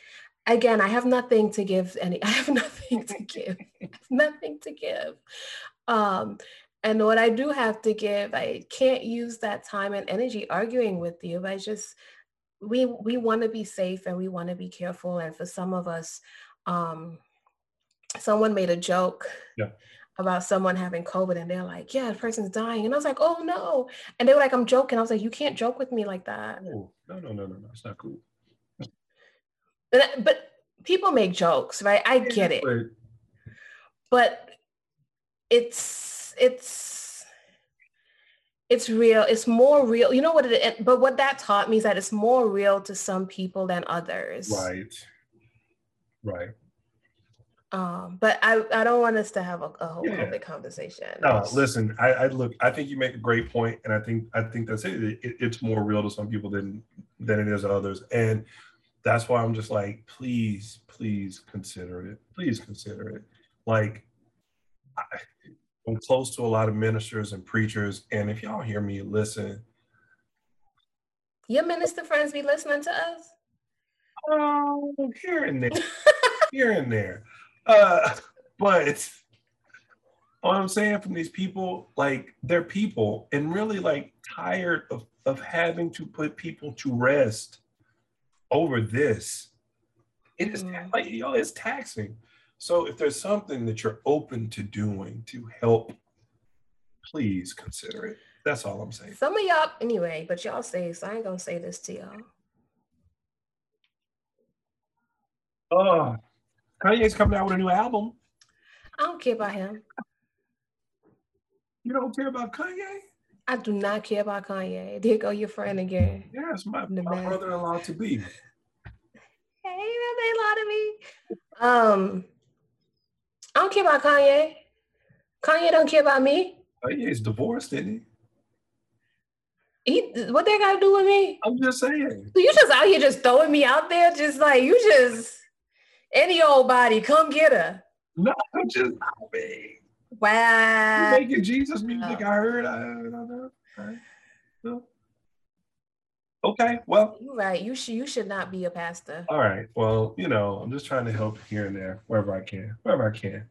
again, I have nothing to give any, I have nothing to give, nothing to give. Um, and what I do have to give, I can't use that time and energy arguing with you. I just, we, we want to be safe and we want to be careful. And for some of us, um, someone made a joke yeah. about someone having COVID and they're like, yeah, the person's dying. And I was like, oh no. And they were like, I'm joking. I was like, you can't joke with me like that. Oh, no, no, no, no, no. It's not cool. but, uh, but people make jokes, right? I get it. But it's, it's, it's real. It's more real. You know what it, but what that taught me is that it's more real to some people than others. Right. Right. Um, but I, I don't want us to have a, a whole yeah. public conversation. No, listen, I, I, look, I think you make a great point, and I think I think that's it. It, it. It's more real to some people than than it is to others, and that's why I'm just like, please, please consider it. Please consider it. Like, I, I'm close to a lot of ministers and preachers, and if y'all hear me, listen. Your minister friends be listening to us. Oh, here and there, here and there. Uh, but what I'm saying from these people, like they're people and really like tired of, of having to put people to rest over this. It is mm. like yo, it's taxing. So if there's something that you're open to doing to help, please consider it. That's all I'm saying. Some of y'all anyway, but y'all say so I ain't gonna say this to y'all. Oh, Kanye's coming out with a new album. I don't care about him. You don't care about Kanye? I do not care about Kanye. There go your friend again. Yes, my, my brother-in-law to be. Hey, that they lie to me. Um, I don't care about Kanye. Kanye don't care about me. Kanye's divorced, isn't he? He, what they got to do with me? I'm just saying. So you just out here just throwing me out there, just like you just any old body, come get her. No, just mean, Wow. You making Jesus music, oh. I heard. I, don't know. Right. So, okay, well. You're right. You should you should not be a pastor. All right. Well, you know, I'm just trying to help here and there, wherever I can, wherever I can.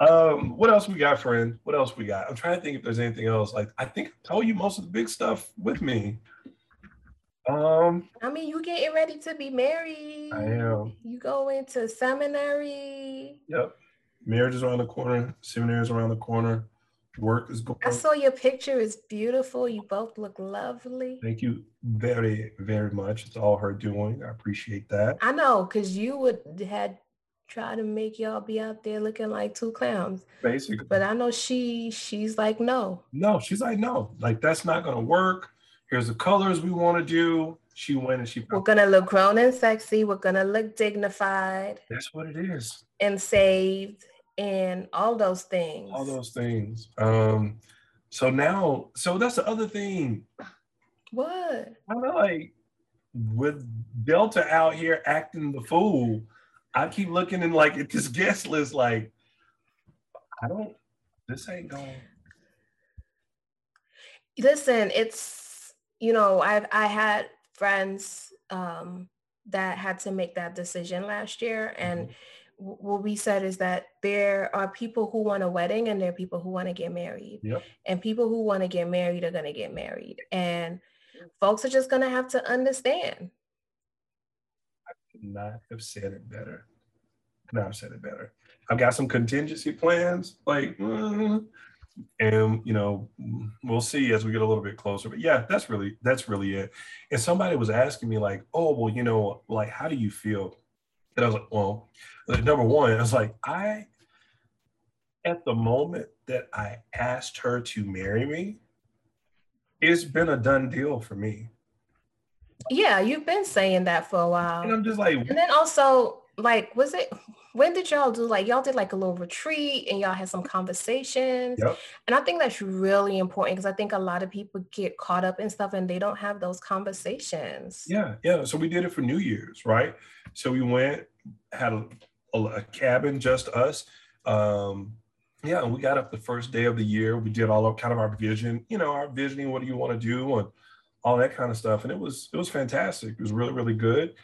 Um, what else we got, friend? What else we got? I'm trying to think if there's anything else. Like I think I told you most of the big stuff with me. Um, I mean, you getting ready to be married. I am. You go into seminary. Yep. Marriage is around the corner. Seminary is around the corner. Work is going. I saw your picture. It's beautiful. You both look lovely. Thank you very, very much. It's all her doing. I appreciate that. I know, because you would had try to make y'all be out there looking like two clowns. Basically. But I know she she's like no. No, she's like no. Like that's not gonna work. Here's the colors we want to do. She went and she. We're gonna look grown and sexy. We're gonna look dignified. That's what it is. And saved and all those things. All those things. Um. So now, so that's the other thing. What? I'm like with Delta out here acting the fool. I keep looking in like at this guest list, like I don't. This ain't going. Listen, it's you know, I've I had friends um, that had to make that decision last year, and mm-hmm. what we said is that there are people who want a wedding and there are people who want to get married, yep. and people who want to get married are going to get married, and folks are just going to have to understand. I could not have said it better. Could not have said it better. I've got some contingency plans, like. Mm, and you know we'll see as we get a little bit closer. But yeah that's really that's really it. And somebody was asking me like oh well you know like how do you feel? And i was like well like, number one i was like i at the moment that i asked her to marry me it's been a done deal for me. Yeah you've been saying that for a while. And i'm just like and then also like was it when did y'all do like y'all did like a little retreat and y'all had some conversations? Yep. and i think that's really important because i think a lot of people get caught up in stuff and they don't have those conversations. Yeah yeah so we did it for new year's right? So we went had a, a, a cabin just us um yeah we got up the first day of the year we did all of kind of our vision you know our visioning what do you want to do and all that kind of stuff and it was it was fantastic it was really really good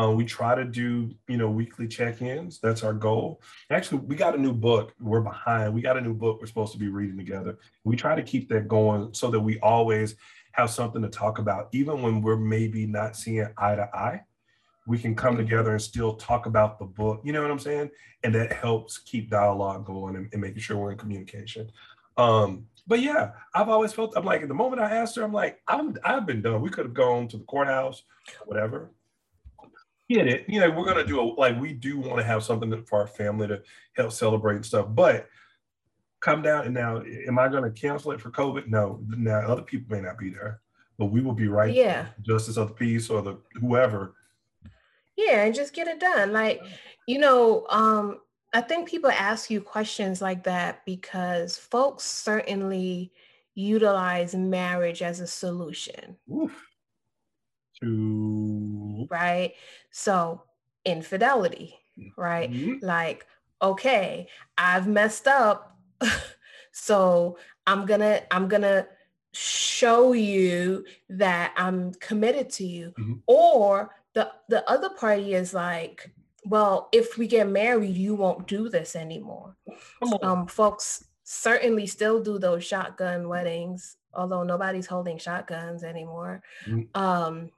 uh, we try to do, you know, weekly check-ins. That's our goal. Actually, we got a new book. We're behind. We got a new book we're supposed to be reading together. We try to keep that going so that we always have something to talk about, even when we're maybe not seeing eye to eye. We can come together and still talk about the book. You know what I'm saying? And that helps keep dialogue going and, and making sure we're in communication. Um, but yeah, I've always felt I'm like at the moment I asked her, I'm like, I'm I've been done. We could have gone to the courthouse, whatever get it. You know, we're gonna do a like we do want to have something for our family to help celebrate and stuff. But come down and now, am I gonna cancel it for COVID? No. Now other people may not be there, but we will be right. Yeah. Justice of the peace or the whoever. Yeah, and just get it done. Like, you know, um, I think people ask you questions like that because folks certainly utilize marriage as a solution. Oof to right so infidelity right mm-hmm. like okay i've messed up so i'm gonna i'm gonna show you that i'm committed to you mm-hmm. or the the other party is like well if we get married you won't do this anymore um folks certainly still do those shotgun weddings, although nobody's holding shotguns anymore. Mm-hmm. Um,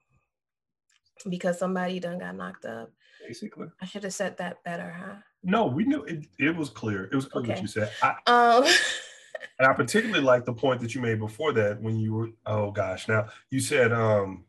because somebody done got knocked up. Basically. I should have said that better, huh? No, we knew it, it was clear. It was clear okay. what you said. I, um and I particularly like the point that you made before that when you were oh gosh. Now you said um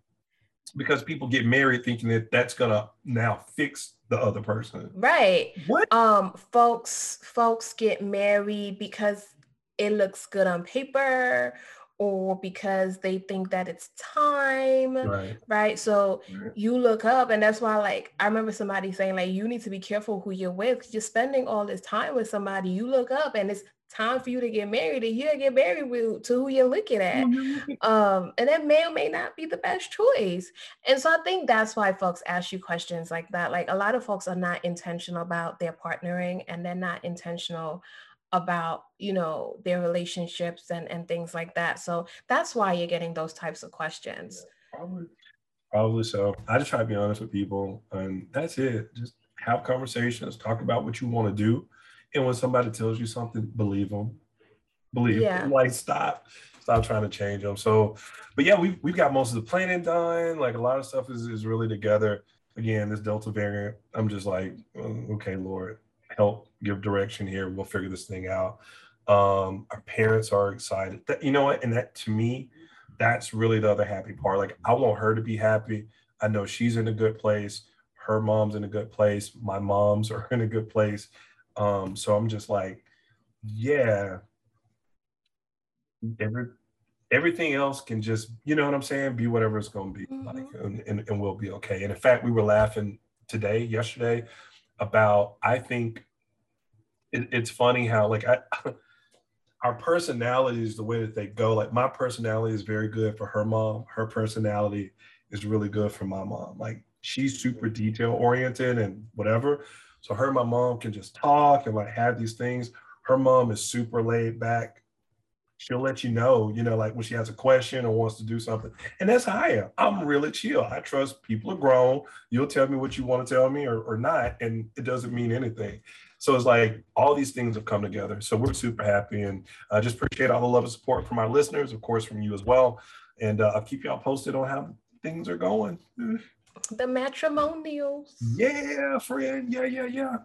because people get married thinking that that's gonna now fix the other person. Right. What? Um, folks, folks get married because it looks good on paper or because they think that it's time right, right? so right. you look up and that's why like i remember somebody saying like you need to be careful who you're with you're spending all this time with somebody you look up and it's time for you to get married and you get married with to who you're looking at mm-hmm. um and that may or may not be the best choice and so i think that's why folks ask you questions like that like a lot of folks are not intentional about their partnering and they're not intentional about you know their relationships and and things like that so that's why you're getting those types of questions yeah, probably probably so i just try to be honest with people and that's it just have conversations talk about what you want to do and when somebody tells you something, believe them. Believe yeah. them. Like stop, stop trying to change them. So, but yeah, we've we've got most of the planning done. Like a lot of stuff is is really together. Again, this Delta variant, I'm just like, mm, okay, Lord, help give direction here. We'll figure this thing out. Um, our parents are excited. That, you know what? And that to me, that's really the other happy part. Like I want her to be happy. I know she's in a good place. Her mom's in a good place. My moms are in a good place. Um, so I'm just like, yeah, every, everything else can just, you know what I'm saying, be whatever it's going to be mm-hmm. like, and, and, and we'll be okay. And in fact, we were laughing today, yesterday, about I think it, it's funny how like I. our personalities, the way that they go, like my personality is very good for her mom. Her personality is really good for my mom. Like she's super detail oriented and whatever. So her and my mom can just talk and like have these things. Her mom is super laid back. She'll let you know, you know, like when she has a question or wants to do something. And that's how I am. I'm really chill. I trust people are grown. You'll tell me what you want to tell me or, or not, and it doesn't mean anything. So it's like all these things have come together. So we're super happy and I just appreciate all the love and support from our listeners, of course, from you as well. And uh, I'll keep y'all posted on how things are going. The matrimonials. Yeah, friend. Yeah, yeah, yeah.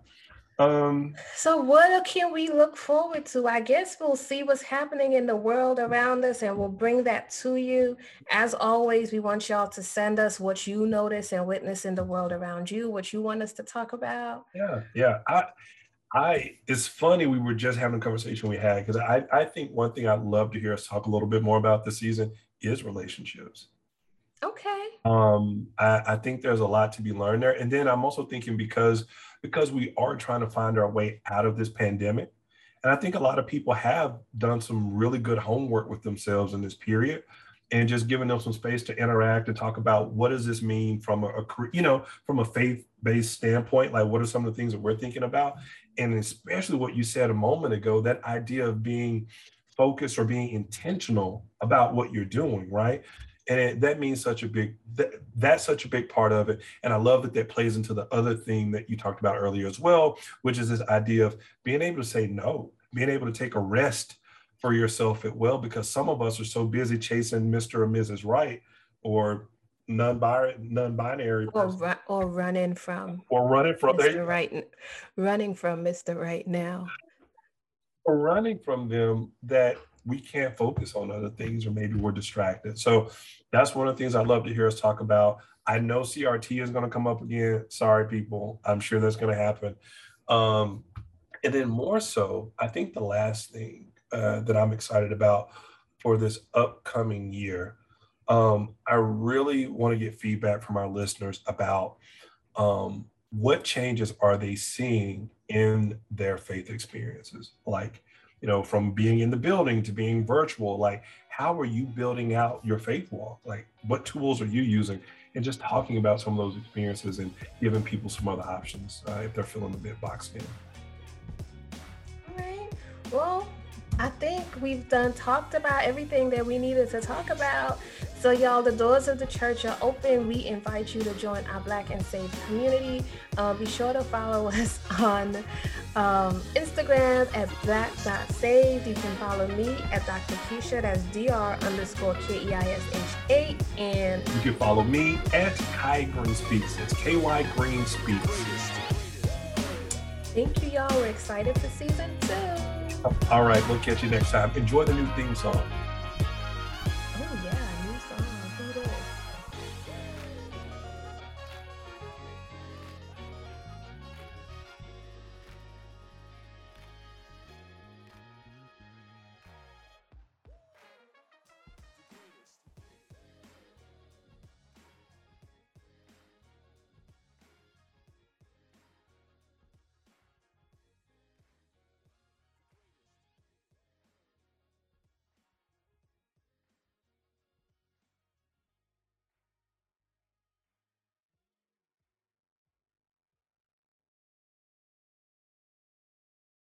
Um, so what can we look forward to? I guess we'll see what's happening in the world around us and we'll bring that to you. As always, we want y'all to send us what you notice and witness in the world around you, what you want us to talk about. Yeah, yeah. I I it's funny we were just having a conversation we had because I, I think one thing I'd love to hear us talk a little bit more about this season is relationships. Okay. Um, I, I think there's a lot to be learned there. And then I'm also thinking because because we are trying to find our way out of this pandemic, and I think a lot of people have done some really good homework with themselves in this period and just giving them some space to interact and talk about what does this mean from a, a you know from a faith-based standpoint like what are some of the things that we're thinking about and especially what you said a moment ago that idea of being focused or being intentional about what you're doing right? And it, that means such a big that, that's such a big part of it. And i love that that plays into the other thing that you talked about earlier as well which is this idea of being able to say no being able to take a rest for yourself at will because some of us are so busy chasing mr or mrs right or non-binary non-binary or, ru- or running from or running from mr. right running from mr right now or running from them that we can't focus on other things or maybe we're distracted. So that's one of the things I'd love to hear us talk about. I know CRT is going to come up again. Sorry, people. I'm sure that's going to happen. Um, and then more so, I think the last thing uh, that I'm excited about for this upcoming year, um, I really want to get feedback from our listeners about um, what changes are they seeing in their faith experiences. Like, you know, from being in the building to being virtual, like how are you building out your faith walk? Like what tools are you using? And just talking about some of those experiences and giving people some other options uh, if they're feeling a bit boxed in. All right. Well, I think we've done talked about everything that we needed to talk about. So, y'all, the doors of the church are open. We invite you to join our Black and Saved community. Uh, be sure to follow us on um, Instagram at black.saved. You can follow me at Dr. Keisha, that's Dr. underscore K E I S H 8. And you can follow me at Kai Green Speaks. It's K Y Green Speaks. Thank you, y'all. We're excited for season two. All right, we'll catch you next time. Enjoy the new theme song.